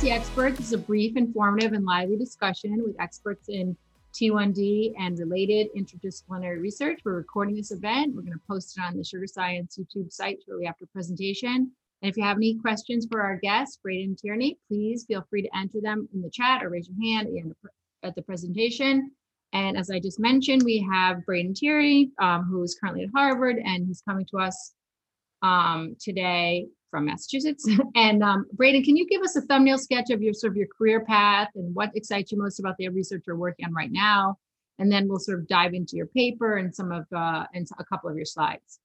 The Experts is a brief, informative, and lively discussion with experts in T1D and related interdisciplinary research. We're recording this event. We're going to post it on the Sugar Science YouTube site shortly after presentation. And if you have any questions for our guests, Braden Tierney, please feel free to enter them in the chat or raise your hand at the, at the presentation. And as I just mentioned, we have Braden Tierney, um, who is currently at Harvard, and he's coming to us um, today from Massachusetts. And um, Braden, can you give us a thumbnail sketch of your sort of your career path and what excites you most about the research you're working on right now? And then we'll sort of dive into your paper and some of uh, and a couple of your slides.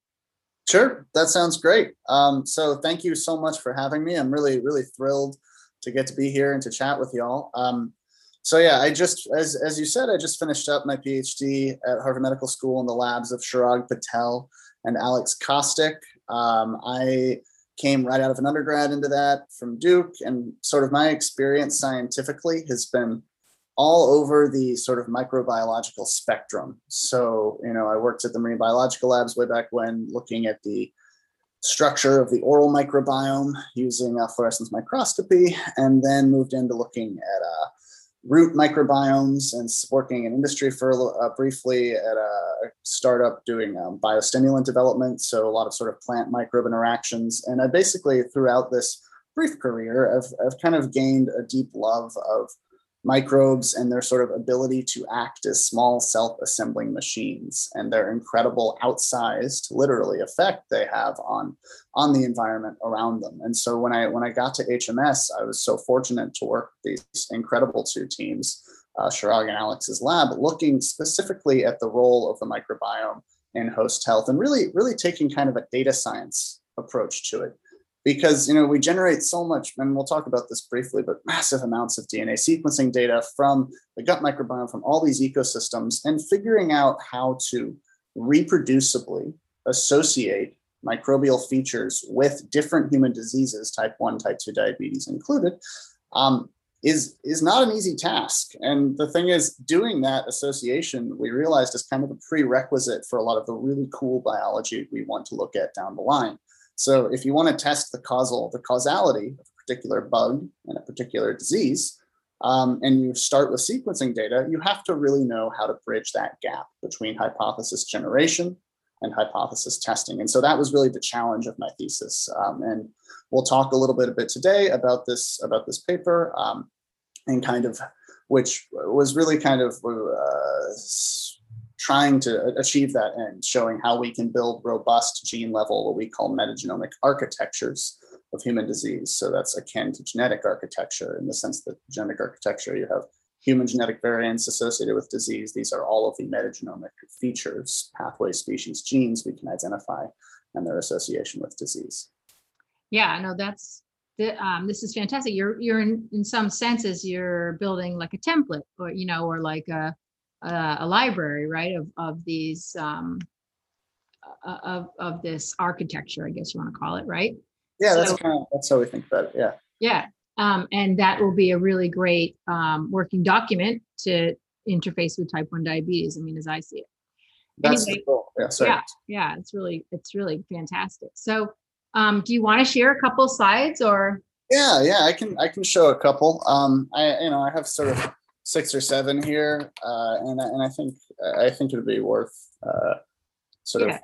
Sure, that sounds great. Um, so thank you so much for having me. I'm really, really thrilled to get to be here and to chat with y'all. Um, so yeah, I just, as, as you said, I just finished up my PhD at Harvard Medical School in the labs of Chirag Patel and Alex Kostic. Um, I came right out of an undergrad into that from Duke, and sort of my experience scientifically has been all over the sort of microbiological spectrum. So, you know, I worked at the marine biological labs way back when, looking at the structure of the oral microbiome using uh, fluorescence microscopy, and then moved into looking at uh, root microbiomes and working in industry for uh, briefly at a startup doing um, biostimulant development. So a lot of sort of plant microbe interactions. And I basically throughout this brief career, I've, I've kind of gained a deep love of microbes and their sort of ability to act as small self-assembling machines. And their incredible outsized literally effect they have on on the environment around them. And so when i when i got to hms i was so fortunate to work with these incredible two teams uh, Chirag and Alex's lab, looking specifically at the role of the microbiome in host health and really, really taking kind of a data science approach to it because you know we generate so much and we'll talk about this briefly but massive amounts of dna sequencing data from the gut microbiome from all these ecosystems and figuring out how to reproducibly associate microbial features with different human diseases type 1 type 2 diabetes included um, is is not an easy task. And the thing is doing that association we realized is kind of a prerequisite for a lot of the really cool biology we want to look at down the line so if you want to test the causal, the causality of a particular bug and a particular disease, um, and you start with sequencing data, you have to really know how to bridge that gap between hypothesis generation and hypothesis testing. And so that was really the challenge of my thesis. Um, and we'll talk a little bit a bit today about this about this paper um, and kind of which was really kind of uh, trying to achieve that end, showing how we can build robust gene level, what we call metagenomic architectures of human disease. So that's akin to genetic architecture in the sense that genetic architecture, you have human genetic variants associated with disease. These are all of the metagenomic features, pathways, species, genes we can identify and their association with disease. Yeah, no, that's um, this is fantastic. You're you're in, in some senses you're building like a template, or you know, or like a uh, a library, right, of of these um, uh, of of this architecture, I guess you want to call it, right? Yeah, that's kind of that's how we think about it. Yeah. Yeah, um, and that will be a really great um, working document to interface with type one diabetes. I mean, as I see it. That's anyway, cool. Yeah, sorry. yeah, yeah, it's really it's really fantastic. So, um, do you want to share a couple slides or? Yeah, yeah, I can I can show a couple. Um, I you know I have sort of six or seven here, uh, and and I think I think it would be worth uh, sort yeah. of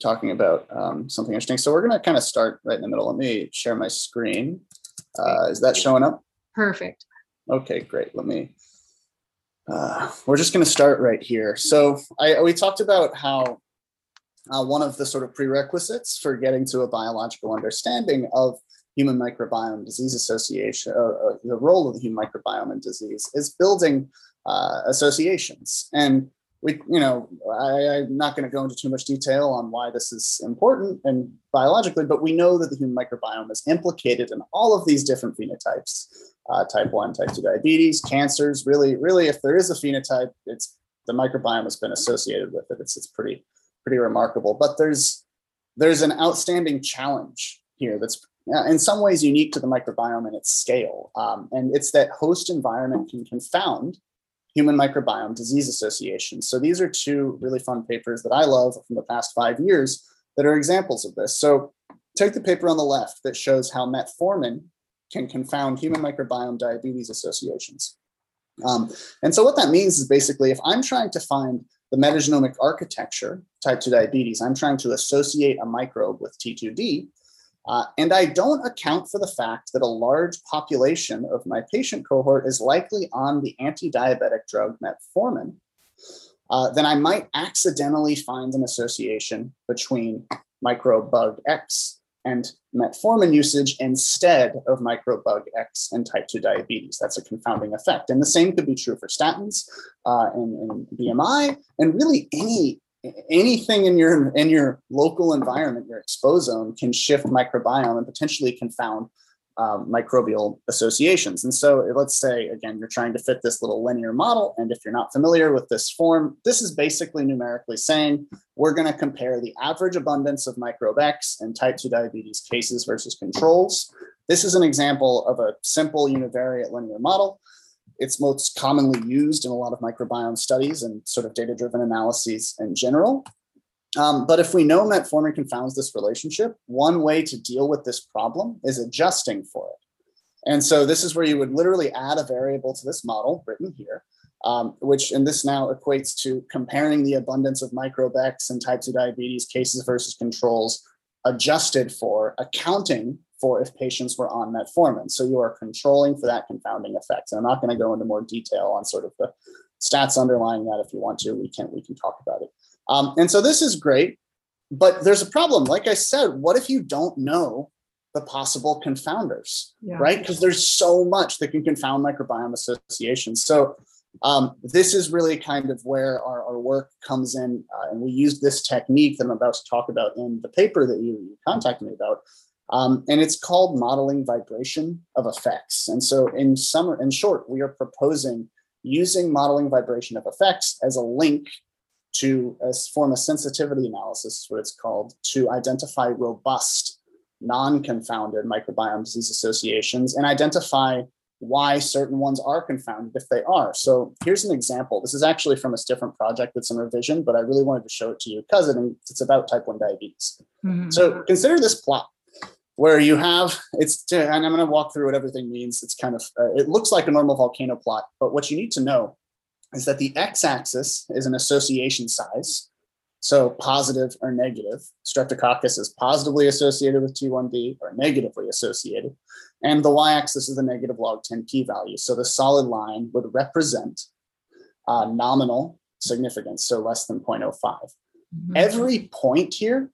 talking about um, something interesting. So we're going to kind of start right in the middle. Let me share my screen. Uh, is that showing up? Perfect. Okay, great. Let me. Uh, we're just going to start right here. So I we talked about how uh, one of the sort of prerequisites for getting to a biological understanding of human microbiome disease association, uh, uh, the role of the human microbiome in disease is building uh, associations. And we, you know, I, am not going to go into too much detail on why this is important and biologically, but we know that the human microbiome is implicated in all of these different phenotypes, uh, type one, type two diabetes, cancers. Really, really, if there is a phenotype, it's the microbiome has been associated with it. It's it's pretty pretty remarkable. But there's there's an outstanding challenge here that's in some ways unique to the microbiome and its scale. Um, and it's that host environment can confound human microbiome disease associations. So these are two really fun papers that I love from the past five years that are examples of this. So take the paper on the left that shows how metformin can confound human microbiome diabetes associations. Um, and so what that means is basically if I'm trying to find the metagenomic architecture type 2 diabetes, I'm trying to associate a microbe with T2D, uh, and I don't account for the fact that a large population of my patient cohort is likely on the anti-diabetic drug metformin, uh, then I might accidentally find an association between microbe bug X and metformin usage instead of microbug X and type 2 diabetes. That's a confounding effect. And the same could be true for statins uh, and, and BMI and really any anything in your in your local environment, your exposome can shift microbiome and potentially confound um, microbial associations. And so let's say, again, you're trying to fit this little linear model. And if you're not familiar with this form, this is basically numerically saying we're going to compare the average abundance of microbe X and type 2 diabetes cases versus controls. This is an example of a simple univariate linear model. It's most commonly used in a lot of microbiome studies and sort of data driven analyses in general. Um, but if we know metformin confounds this relationship, one way to deal with this problem is adjusting for it. And so this is where you would literally add a variable to this model written here, um, which and this now equates to comparing the abundance of microbe X and types of diabetes cases versus controls adjusted for accounting for if patients were on metformin. So you are controlling for that confounding effect. And I'm not going to go into more detail on sort of the stats underlying that. If you want to, we can we can talk about it. Um, and so this is great, but there's a problem. Like I said, what if you don't know the possible confounders, yeah. right? Because there's so much that can confound microbiome associations. So um, this is really kind of where our, our work comes in. Uh, and we used this technique that I'm about to talk about in the paper that you, you contacted me about. Um, and it's called modeling vibration of effects. And so in summer, in short, we are proposing using modeling vibration of effects as a link to uh, form a sensitivity analysis, is what it's called, to identify robust, non-confounded microbiome disease associations and identify why certain ones are confounded if they are. So here's an example. This is actually from a different project that's in revision, but I really wanted to show it to you because it's about type 1 diabetes. Mm-hmm. So consider this plot where you have it's and i'm going to walk through what everything means it's kind of uh, it looks like a normal volcano plot but what you need to know is that the x-axis is an association size so positive or negative streptococcus is positively associated with t1d or negatively associated and the y-axis is the negative log 10 p-value so the solid line would represent uh, nominal significance so less than 0.05 mm-hmm. every point here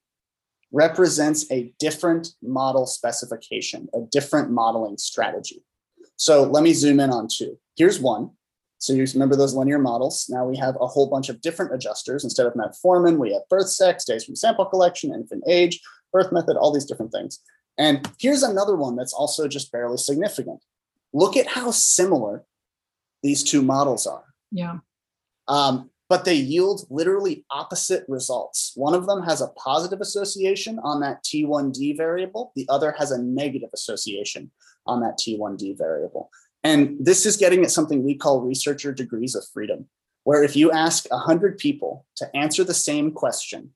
represents a different model specification, a different modeling strategy. So let me zoom in on two. Here's one. So you remember those linear models. Now we have a whole bunch of different adjusters. Instead of metformin, we have birth sex, days from sample collection, infant age, birth method, all these different things. And here's another one that's also just barely significant. Look at how similar these two models are. Yeah. Um, but they yield literally opposite results. One of them has a positive association on that T1D variable, the other has a negative association on that T1D variable. And this is getting at something we call researcher degrees of freedom, where if you ask 100 people to answer the same question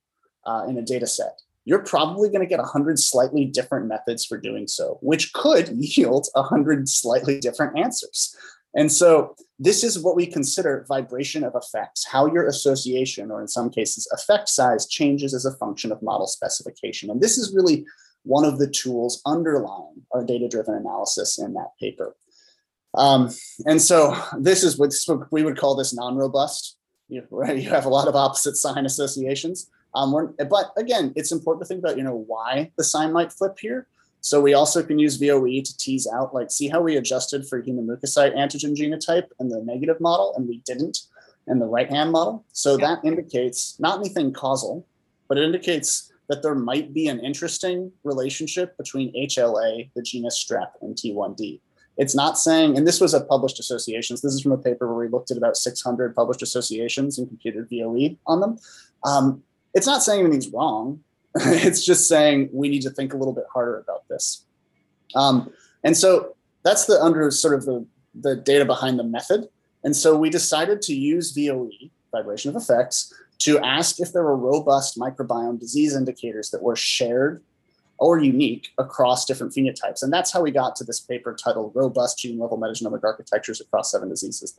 uh, in a data set, you're probably going to get 100 slightly different methods for doing so, which could yield 100 slightly different answers. And so this is what we consider vibration of effects, how your association, or in some cases, effect size changes as a function of model specification. And this is really one of the tools underlying our data-driven analysis in that paper. Um, and so this is what we would call this non-robust, you, right? You have a lot of opposite sign associations. Um, but again, it's important to think about, you know, why the sign might flip here. So we also can use VOE to tease out, like, see how we adjusted for human leukocyte antigen genotype in the negative model and we didn't in the right hand model. So that indicates not anything causal, but it indicates that there might be an interesting relationship between HLA, the genus strep, and T1D. It's not saying, and this was a published associations. This is from a paper where we looked at about 600 published associations and computed VOE on them. Um, it's not saying anything's wrong. it's just saying we need to think a little bit harder about this. Um, and so that's the under sort of the, the data behind the method. And so we decided to use VOE, vibration of effects, to ask if there were robust microbiome disease indicators that were shared or unique across different phenotypes. And that's how we got to this paper titled Robust Gene Level Metagenomic Architectures Across Seven Diseases.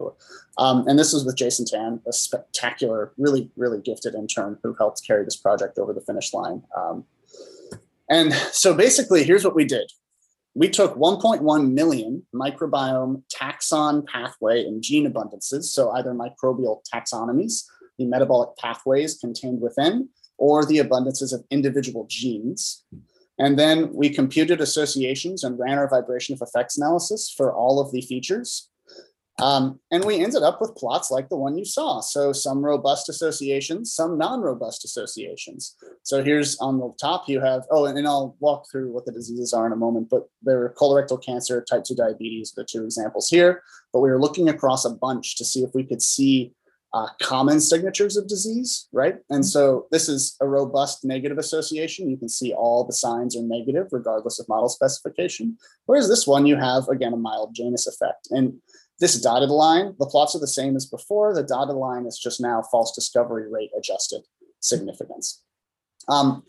Um, and this was with Jason Tan, a spectacular, really, really gifted intern who helped carry this project over the finish line. Um, and so basically, here's what we did. We took 1.1 million microbiome taxon pathway and gene abundances, so either microbial taxonomies, the metabolic pathways contained within, or the abundances of individual genes. And then we computed associations and ran our vibration of effects analysis for all of the features. Um, and we ended up with plots like the one you saw. So some robust associations, some non-robust associations. So here's on the top, you have, oh, and, and I'll walk through what the diseases are in a moment, but there are colorectal cancer, type 2 diabetes, the two examples here. But we were looking across a bunch to see if we could see uh, common signatures of disease, right? And so this is a robust negative association. You can see all the signs are negative regardless of model specification. Whereas this one, you have, again, a mild Janus effect. And this dotted line, the plots are the same as before. The dotted line is just now false discovery rate adjusted significance. Um,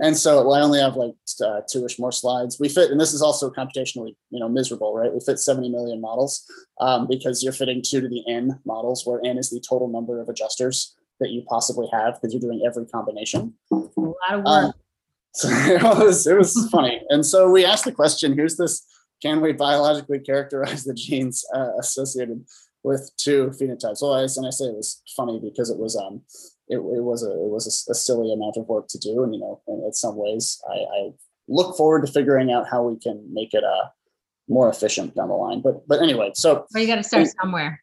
and so I only have like uh, two-ish more slides. We fit, and this is also computationally, you know, miserable, right? We fit 70 million models um, because you're fitting two to the n models, where n is the total number of adjusters that you possibly have because you're doing every combination. A lot of work. Um, so it was it was funny, and so we asked the question: Here's this: Can we biologically characterize the genes uh, associated with two phenotypes? Well, I, and I say it was funny because it was um it, it was a it was a, a, silly amount of work to do, and you know, in some ways, I, I, look forward to figuring out how we can make it uh more efficient down the line. But but anyway, so well, you got to start somewhere.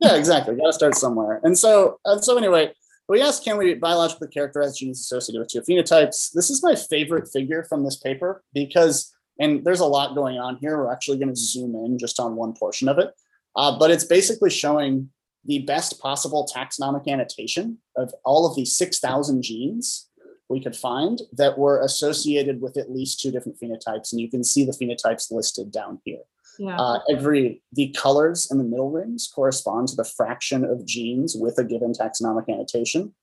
Yeah, exactly. Got to start somewhere. And so and so anyway, we asked, can we biologically characterize genes associated with two phenotypes? This is my favorite figure from this paper because, and there's a lot going on here. We're actually going to zoom in just on one portion of it. Uh, but it's basically showing the best possible taxonomic annotation of all of the 6,000 genes we could find that were associated with at least two different phenotypes. And you can see the phenotypes listed down here. Yeah. Uh, every the colors in the middle rings correspond to the fraction of genes with a given taxonomic annotation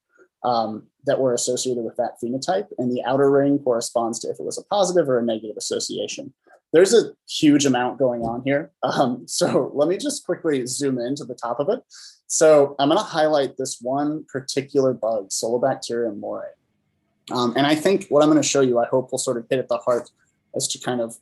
um, that were associated with that phenotype, and the outer ring corresponds to if it was a positive or a negative association. There's a huge amount going on here. Um, so let me just quickly zoom into the top of it. So I'm going to highlight this one particular bug, Solobacterium moorei. Um, and I think what I'm going to show you, I hope will sort of hit at the heart as to kind of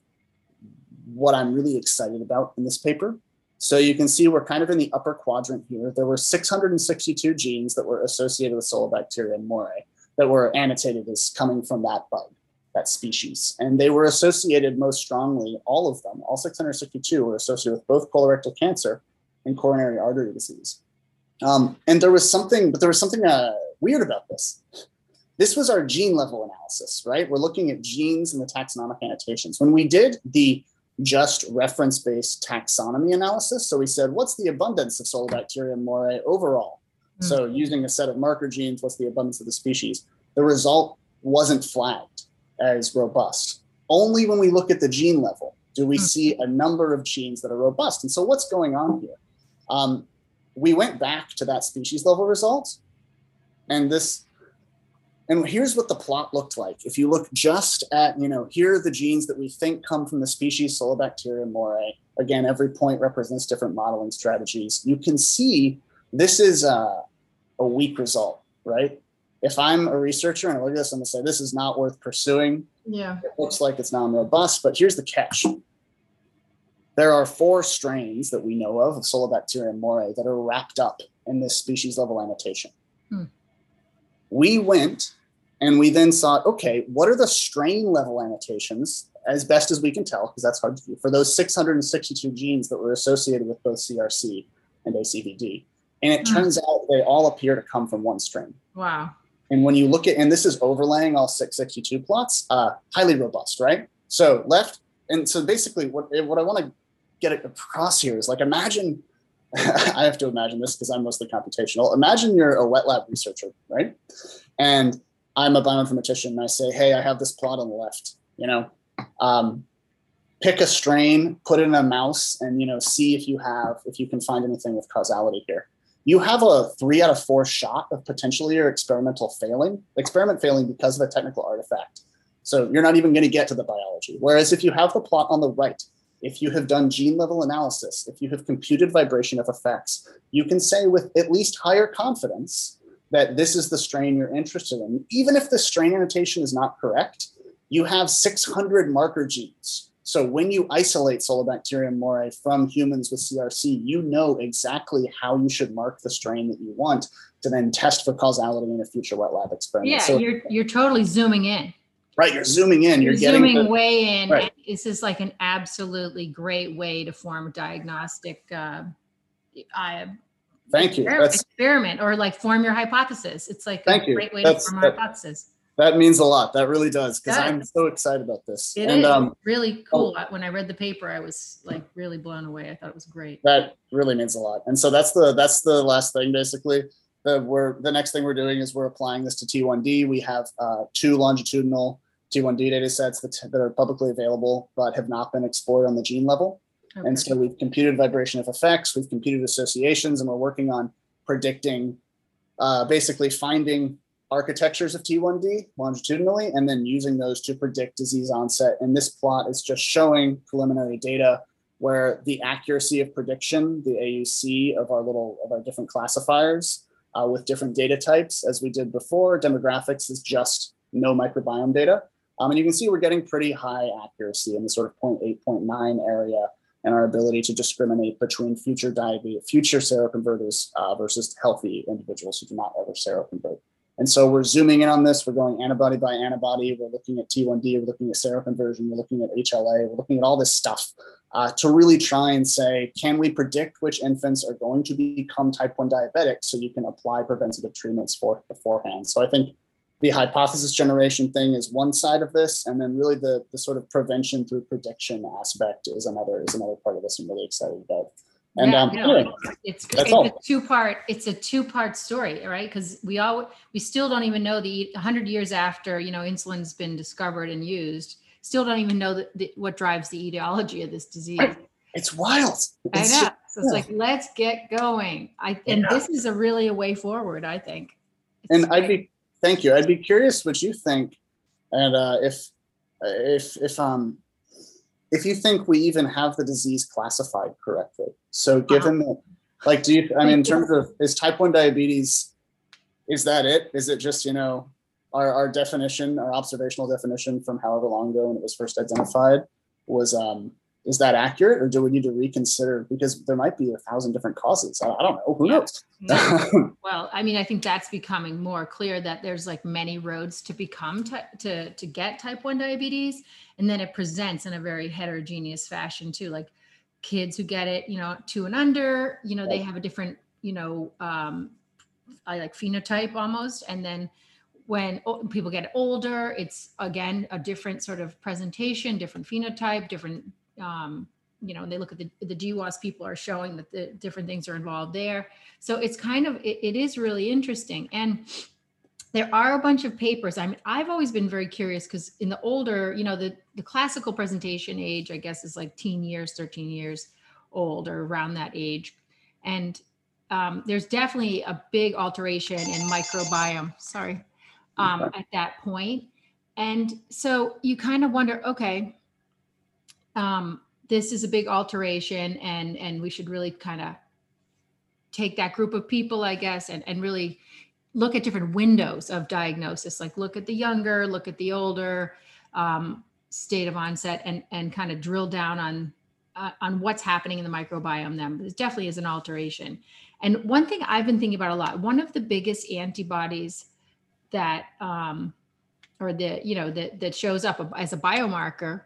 what I'm really excited about in this paper. So you can see we're kind of in the upper quadrant here. There were 662 genes that were associated with Solobacterium moorei that were annotated as coming from that bug, that species. And they were associated most strongly, all of them, all 662 were associated with both colorectal cancer and coronary artery disease. Um, and there was something, but there was something uh, weird about this. This was our gene level analysis, right? We're looking at genes and the taxonomic annotations. When we did the just reference based taxonomy analysis, so we said, what's the abundance of Solobacterium moorei overall? Mm-hmm. So, using a set of marker genes, what's the abundance of the species? The result wasn't flagged as robust. Only when we look at the gene level do we mm-hmm. see a number of genes that are robust. And so, what's going on here? Um, we went back to that species level result. And this and here's what the plot looked like. If you look just at you know here are the genes that we think come from the species solobacterium moorei again every point represents different modeling strategies. You can see this is a, a weak result right? If i'm a researcher and i look at this i'm going to say this is not worth pursuing. Yeah. It looks like it's non-robust but here's the catch there are four strains that we know of of Solobacterium moorei that are wrapped up in this species level annotation. Hmm. We went and we then thought, okay, what are the strain level annotations as best as we can tell, because that's hard to do, for those 662 genes that were associated with both CRC and ACVD. And it hmm. turns out they all appear to come from one strain. Wow. And when you look at, and this is overlaying all 662 plots, uh, highly robust, right? So left, and so basically what, what I want to get it across here is like imagine I have to imagine this because I'm mostly computational. Imagine you're a wet lab researcher, right? And I'm a bioinformatician and I say, hey, I have this plot on the left, you know, um, pick a strain, put it in a mouse and, you know, see if you have, if you can find anything with causality here. You have a three out of four shot of potentially your experimental failing, experiment failing because of a technical artifact. So you're not even going to get to the biology. Whereas if you have the plot on the right, if you have done gene level analysis, if you have computed vibration of effects, you can say with at least higher confidence that this is the strain you're interested in. Even if the strain annotation is not correct, you have 600 marker genes. So when you isolate Solobacterium moorei from humans with CRC, you know exactly how you should mark the strain that you want to then test for causality in a future wet lab experiment. Yeah, so, you're you're totally zooming in. right, you're zooming in, you're, You're getting zooming the- way in. Right. This is like an absolutely great way to form a diagnostic uh, uh, thank you. exper- That's experiment or like form your hypothesis. It's like Thank a you. great way That's- to form that- hypothesis. that means a lot. That really does because I'm so excited about this. It and is um, really cool. When I read the paper, I was like really blown away. I thought it was great. that really means a lot. And so that's the that's the last thing basically. The we're the next thing we're doing is we're applying this to T1D. We have uh, two longitudinal T1D data sets that, that are publicly available but have not been explored on the gene level. Okay. And so we've computed vibration of effects, we've computed associations, and we're working on predicting, uh, basically finding architectures of T1D longitudinally, and then using those to predict disease onset. And this plot is just showing preliminary data where the accuracy of prediction, the AUC of our little of our different classifiers uh, with different data types, as we did before. Demographics is just no microbiome data. Um, and you can see we're getting pretty high accuracy in the sort of 0.8, 0.9 area and our ability to discriminate between future diabetes, future seroconverters uh, versus healthy individuals who do not ever seroconvert. And so we're zooming in on this. We're going antibody by antibody. We're looking at T1D. We're looking at seroconversion. We're looking at HLA. We're looking at all this stuff uh, to really try and say, can we predict which infants are going to become type 1 diabetic so you can apply preventative treatments for beforehand? So I think the hypothesis generation thing is one side of this, and then really the the sort of prevention through prediction aspect is another is another part of this. I'm really excited about. And Yeah, um, no, anyway, it's That's it's a two part it's a two part story right because we all we still don't even know the 100 years after you know insulin's been discovered and used still don't even know the, the, what drives the etiology of this disease it's wild. i know so it's yeah. like let's get going i and Yeah. this is a really a way forward i think It's and I'd be thank you. I'd be curious what you think, and uh, if if if um if you think we even have the disease classified correctly. So given that, like, do you? I mean, in terms of is type one diabetes, is that it? Is it just you know our our definition, our observational definition from however long ago when it was first identified was um is that accurate or do we need to reconsider? Because there might be a thousand different causes. I, don't know. Who knows? No. Well, I mean, I think that's becoming more clear that there's like many roads to become to to get type 1 diabetes and then it presents in a very heterogeneous fashion too. Like kids who get it, you know, 2 and under, you know, they have a different, you know, um I like phenotype almost. And then when people get older, it's again a different sort of presentation, different phenotype, different um you know, and they look at the the GWAS people are showing that the different things are involved there. So it's kind of it, it is really interesting, and there are a bunch of papers. I mean, I've always been very curious because in the older, you know, the the classical presentation age, I guess, is like teen years, thirteen years old, or around that age, and um, there's definitely a big alteration in microbiome. Sorry, um, at that point, and so you kind of wonder, okay. Um, this is a big alteration and and we should really kind of take that group of people i guess and, and really look at different windows of diagnosis like look at the younger look at the older um, state of onset and and kind of drill down on uh, on what's happening in the microbiome then. But it definitely is an alteration. And one thing i've been thinking about a lot one of the biggest antibodies that um, or the you know that that shows up as a biomarker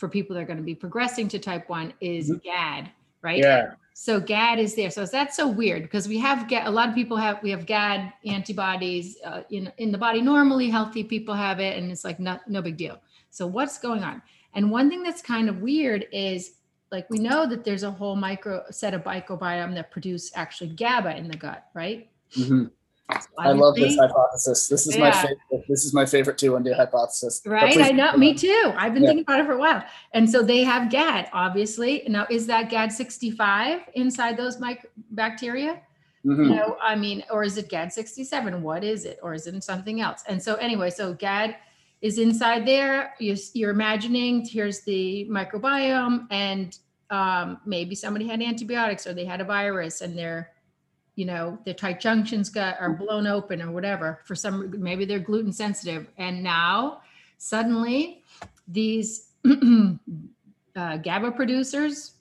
for people that are going to be progressing to type 1 is GAD, right? yeah So GAD is there. So that's so weird because we have GAD, a lot of people have we have GAD antibodies uh, in in the body. Normally, healthy people have it, and it's like not no big deal. So what's going on? And one thing that's kind of weird is like we know that there's a whole micro set of microbiome that produce actually GABA in the gut, right? I love this hypothesis. This is my favorite. This is my favorite T1D hypothesis. Right, please- I know. Me too. I've been Yeah. thinking about it for a while. And so they have GAD, obviously. Now, is that GAD 65 inside those mic- bacteria? Mhm. You know, I mean, or is it GAD 67? What is it? Or is it something else? And so, anyway, so GAD is inside there. You're, you're imagining here's the microbiome, and um, maybe somebody had antibiotics or they had a virus, and their, you know, their tight junctions got are blown open or whatever. For some, maybe they're gluten sensitive, and now suddenly these uh, GABA producers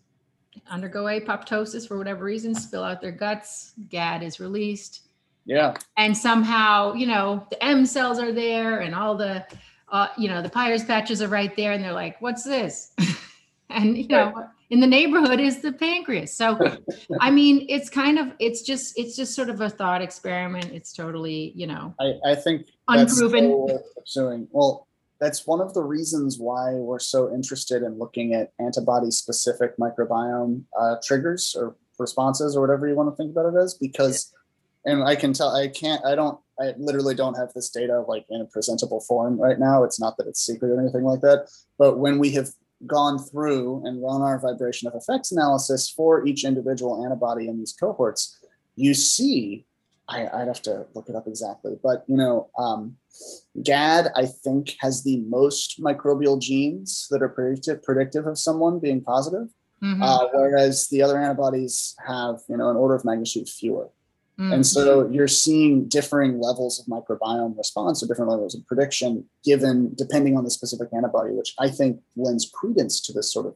undergo apoptosis for whatever reason, spill out their guts, GAD is released, Yeah, and somehow, you know, the M cells are there and all the, uh, you know, the Peyer's patches are right there, and they're like, "What's this?" and you know, in the neighborhood is the pancreas. So, I mean, it's kind of, it's just, it's just sort of a thought experiment. It's totally, you know, I, I think Unproven. pursuing. Well, that's one of the reasons why we're so interested in looking at antibody-specific microbiome uh, triggers or responses or whatever you want to think about it as, because, and I can tell, I can't, I don't, I literally don't have this data like in a presentable form right now. It's not that it's secret or anything like that, but when we have gone through and run our vibration of effects analysis for each individual antibody in these cohorts, you see, I, I'd have to look it up exactly, but you know, um, GAD, I think, has the most microbial genes that are predictive, predictive of someone being positive, mhm, uh, whereas the other antibodies have, you know, an order of magnitude fewer. Mm. And so you're seeing differing levels of microbiome response or different levels of prediction given depending on the specific antibody, which I think lends credence to this sort of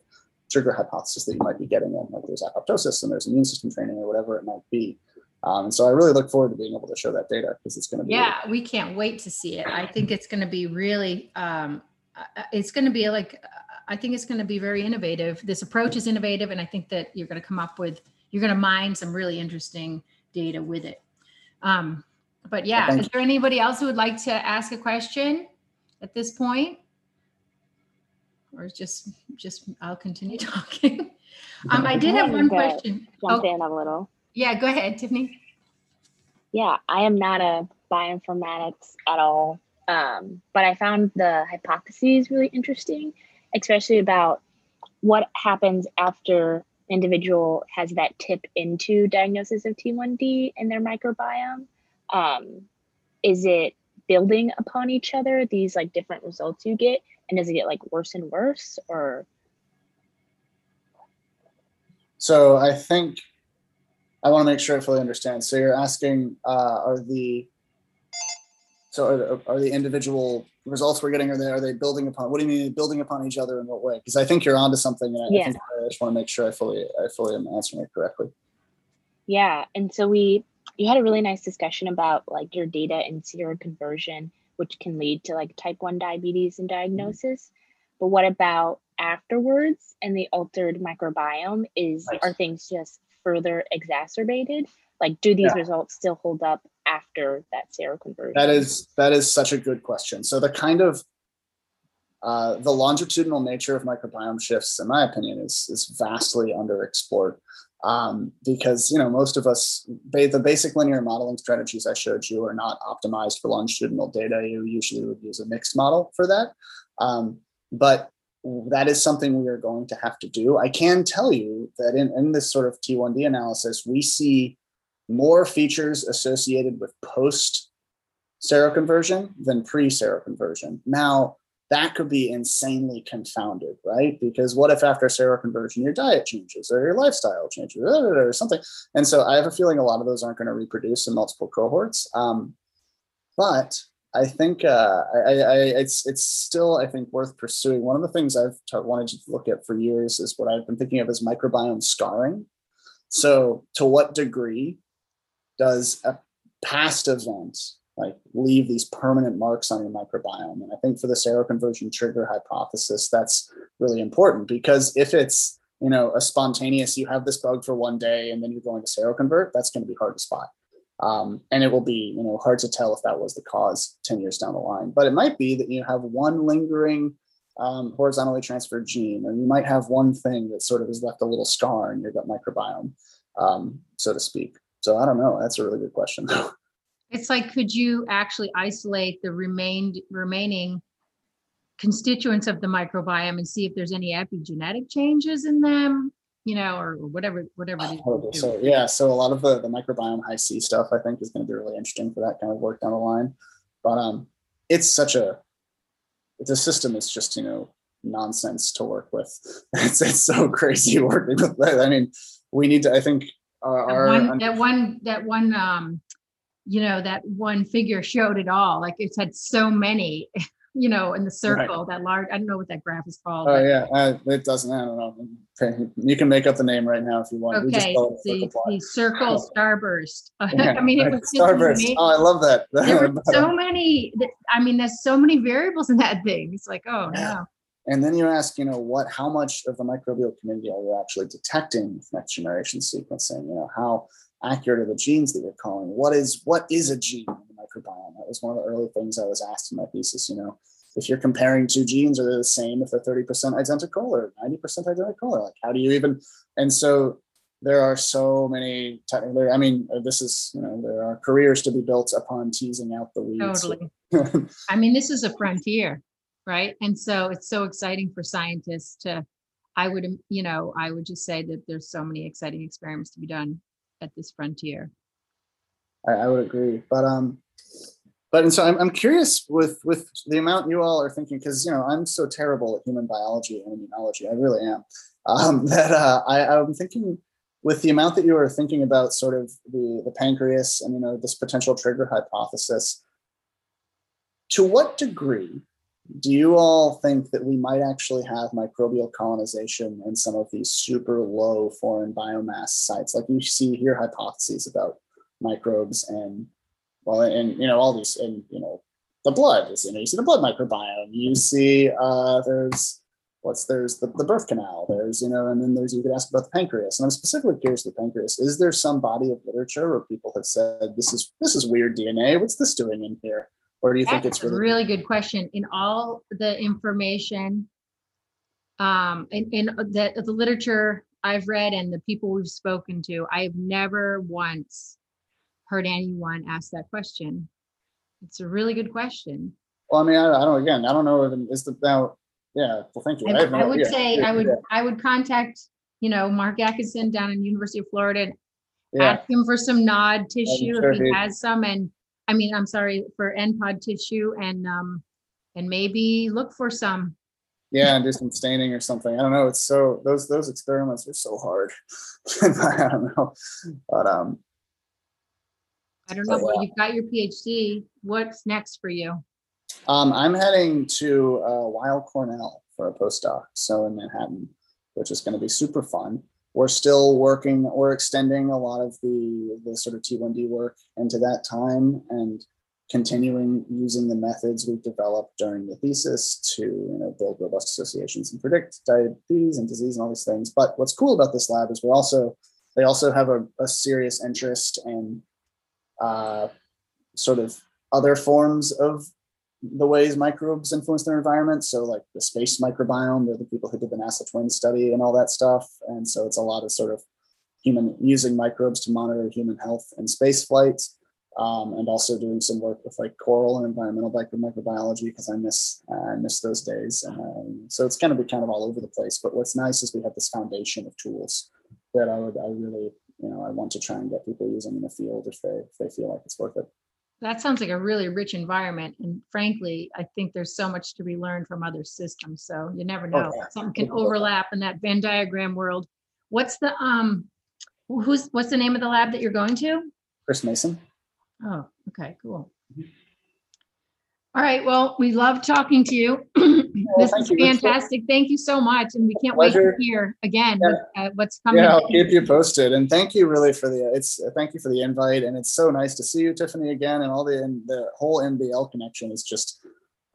trigger hypothesis that you might be getting in, like there's apoptosis and there's immune system training or whatever it might be. Um, and so I really look forward to being able to show that data because it's going to be Yeah, we can't wait to see it. I think it's going to be really, um, uh, it's going to be like, uh, I think it's going to be very innovative. This approach is innovative, and I think that you're going to come up with, you're going to mine some really interesting data with it. Um, but yeah, thank is there anybody else who would like to ask a question at this point? Or just, just I'll continue talking. Um, I did have one question. jump Oh, in a little. yeah, go ahead, Tiffany. Yeah, I am not a bioinformatics at all, um, but I found the hypotheses really interesting, especially about what happens after individual has that tip into diagnosis of T1D in their microbiome. Um, is it building upon each other? These like different results you get, and does it get like worse and worse, or So I think I want to make sure I fully understand. So you're asking, uh, are the so are are the individual results we're getting are they are they building upon? What do you mean building upon each other in what way? Because I think you're onto something, and I, I, Yeah. think I just want to make sure I fully I fully am answering it correctly. Yeah, and so we you had a really nice discussion about like your data and seroconversion which can lead to like type 1 diabetes and mm-hmm. diagnosis. But what about afterwards and the altered microbiome is Right. are things just further exacerbated? Like do these Yeah. results still hold up after that seroconversion? That is that is such a good question. So the kind of uh, the longitudinal nature of microbiome shifts, in my opinion, is is vastly underexplored. Um, because you know most of us, the basic linear modeling strategies I showed you are not optimized for longitudinal data. You usually would use a mixed model for that, um, but that is something we are going to have to do. I can tell you that in, in this sort of T1D analysis, we see more features associated with post seroconversion than pre seroconversion. Now, that could be insanely confounded, right? Because what if after seroconversion your diet changes or your lifestyle changes or something? And so I have a feeling a lot of those aren't going to reproduce in multiple cohorts. Um, but I think uh, I, I, it's it's still I think worth pursuing. One of the things I've t- wanted to look at for years is what I've been thinking of as microbiome scarring. So, to what degree does a past event like leave these permanent marks on your microbiome? And I think for the seroconversion trigger hypothesis, that's really important because if it's you know a spontaneous, you have this bug for one day and then you're going to seroconvert, that's going to be hard to spot. Um, and it will be you know hard to tell if that was the cause 10 years down the line but it might be that you have one lingering um, horizontally transferred gene or you might have one thing that sort of has left a little scar in your gut microbiome um, so to speak so i don't know that's a really good question It's like, could you actually isolate the remained remaining constituents of the microbiome and see if there's any epigenetic changes in them, you know, or whatever, whatever. it is you Totally. do. So yeah, so a lot of the the microbiome Hi-C stuff I think is going to be really interesting for that kind of work down the line. But um, it's such a the system is just you know nonsense to work with. It's it's so crazy working with that. I mean, we need to. I think That one, that one, that one, um, you know, that one figure showed it all. Like it's had so many, you know, in the circle, that large, I don't know what that graph is called. Oh yeah, uh, it doesn't. I don't know. Okay, You can make up the name right now if you want. Okay, the, the circle starburst. Yeah, I mean, it was Starburst. Oh, I love that. There were so many, I mean, there's so many variables in that thing. It's like, oh Yeah. no. And then you ask, you know, what, how much of the microbial community are you actually detecting with next generation sequencing? You know, how accurate are the genes that you're calling? What is what is a gene in the microbiome? That was one of the early things I was asked in my thesis. You know, if you're comparing two genes, are they the same if they're 30% identical or 90% identical? Or like, how do you even? And so there are so many technical. I mean, uh, this is you know, there are careers to be built upon teasing out the weeds. Totally. I mean, this is a frontier, right? And so it's so exciting for scientists to, I would, you know, I would just say that there's so many exciting experiments to be done at this frontier. I, I would agree. But um, but and so I'm, I'm curious with with the amount you all are thinking because you know I'm so terrible at human biology and immunology. I really am. Um, that uh, I, I'm thinking with the amount that you are thinking about sort of the the pancreas and you know this potential trigger hypothesis. To what degree do you all think that we might actually have microbial colonization in some of these super low foreign biomass sites? Like you see here hypotheses about microbes and well and you know all these and you know the blood is you know you see the blood microbiome. You see uh there's what's there's the, the birth canal. There's you know and then there's you could ask about the pancreas. And i'm specifically curious the pancreas. Is there some body of literature where people have said this is this is weird dna what's this doing in here or do you think That's it's a really, really good question. In all the information, um, in, in the, the literature I've read and the people we've spoken to, I've never once heard anyone ask that question. It's a really good question. well i mean i, I don't again i don't know if is the now yeah well thank you I, have no- I would yeah, say yeah, I would yeah, I would contact you know Mark Atkinson down in University of Florida and yeah. ask him for some nod tissue sure if he he- has some and I mean I'm sorry for NPOD tissue and um and maybe look for some. yeah and do some staining or something i don't know it's so those those experiments are so hard i don't know but um I don't know, but yeah. you've got your PhD. What's next for you? um i'm heading to uh weill cornell for a postdoc so in manhattan which is going to be super fun we're still working we're extending a lot of the the sort of t1d work into that time and continuing using the methods we've developed during the thesis to you know build robust associations and predict diabetes and disease and all these things. But what's cool about this lab is we're also they also have a, a serious interest in uh, sort of other forms of the ways microbes influence their environment. So like the space microbiome, they're the people who did the NASA twin study and all that stuff. And so it's a lot of sort of human using microbes to monitor human health in space flights um, and also doing some work with like coral and environmental microbiology because I miss uh, I miss those days. Um, so it's going to be kind of all over the place. But what's nice is we have this foundation of tools that I would I really you know I want to try and get people using in the field if they if they feel like it's worth it. That sounds like a really rich environment. And frankly, I think there's so much to be learned from other systems. So you never know. yeah. Something can overlap in that Venn diagram world. What's the um who's what's the name of the lab that you're going to? Chris Mason. Oh, okay, cool. All right, well, we love talking to you. This thank is fantastic. Thank you so much. And we can't wait to hear again Yeah. what, uh, what's coming. Yeah, I'll keep you posted. And thank you really for the it's uh, thank you for the invite. And it's so nice to see you, Tiffany, again. And all the and the whole MBL connection is just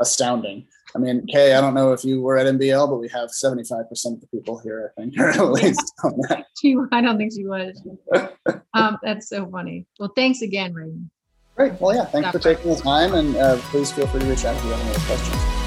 astounding. I mean, Kay, I don't know if you were at MBL, but we have 75% of the people here, I think, or at least on that. She, I don't think she was. Um, that's so funny. Well, thanks again, Raymond. Great. Well, yeah, thanks for taking the time. And uh, please feel free to reach out if you have any questions.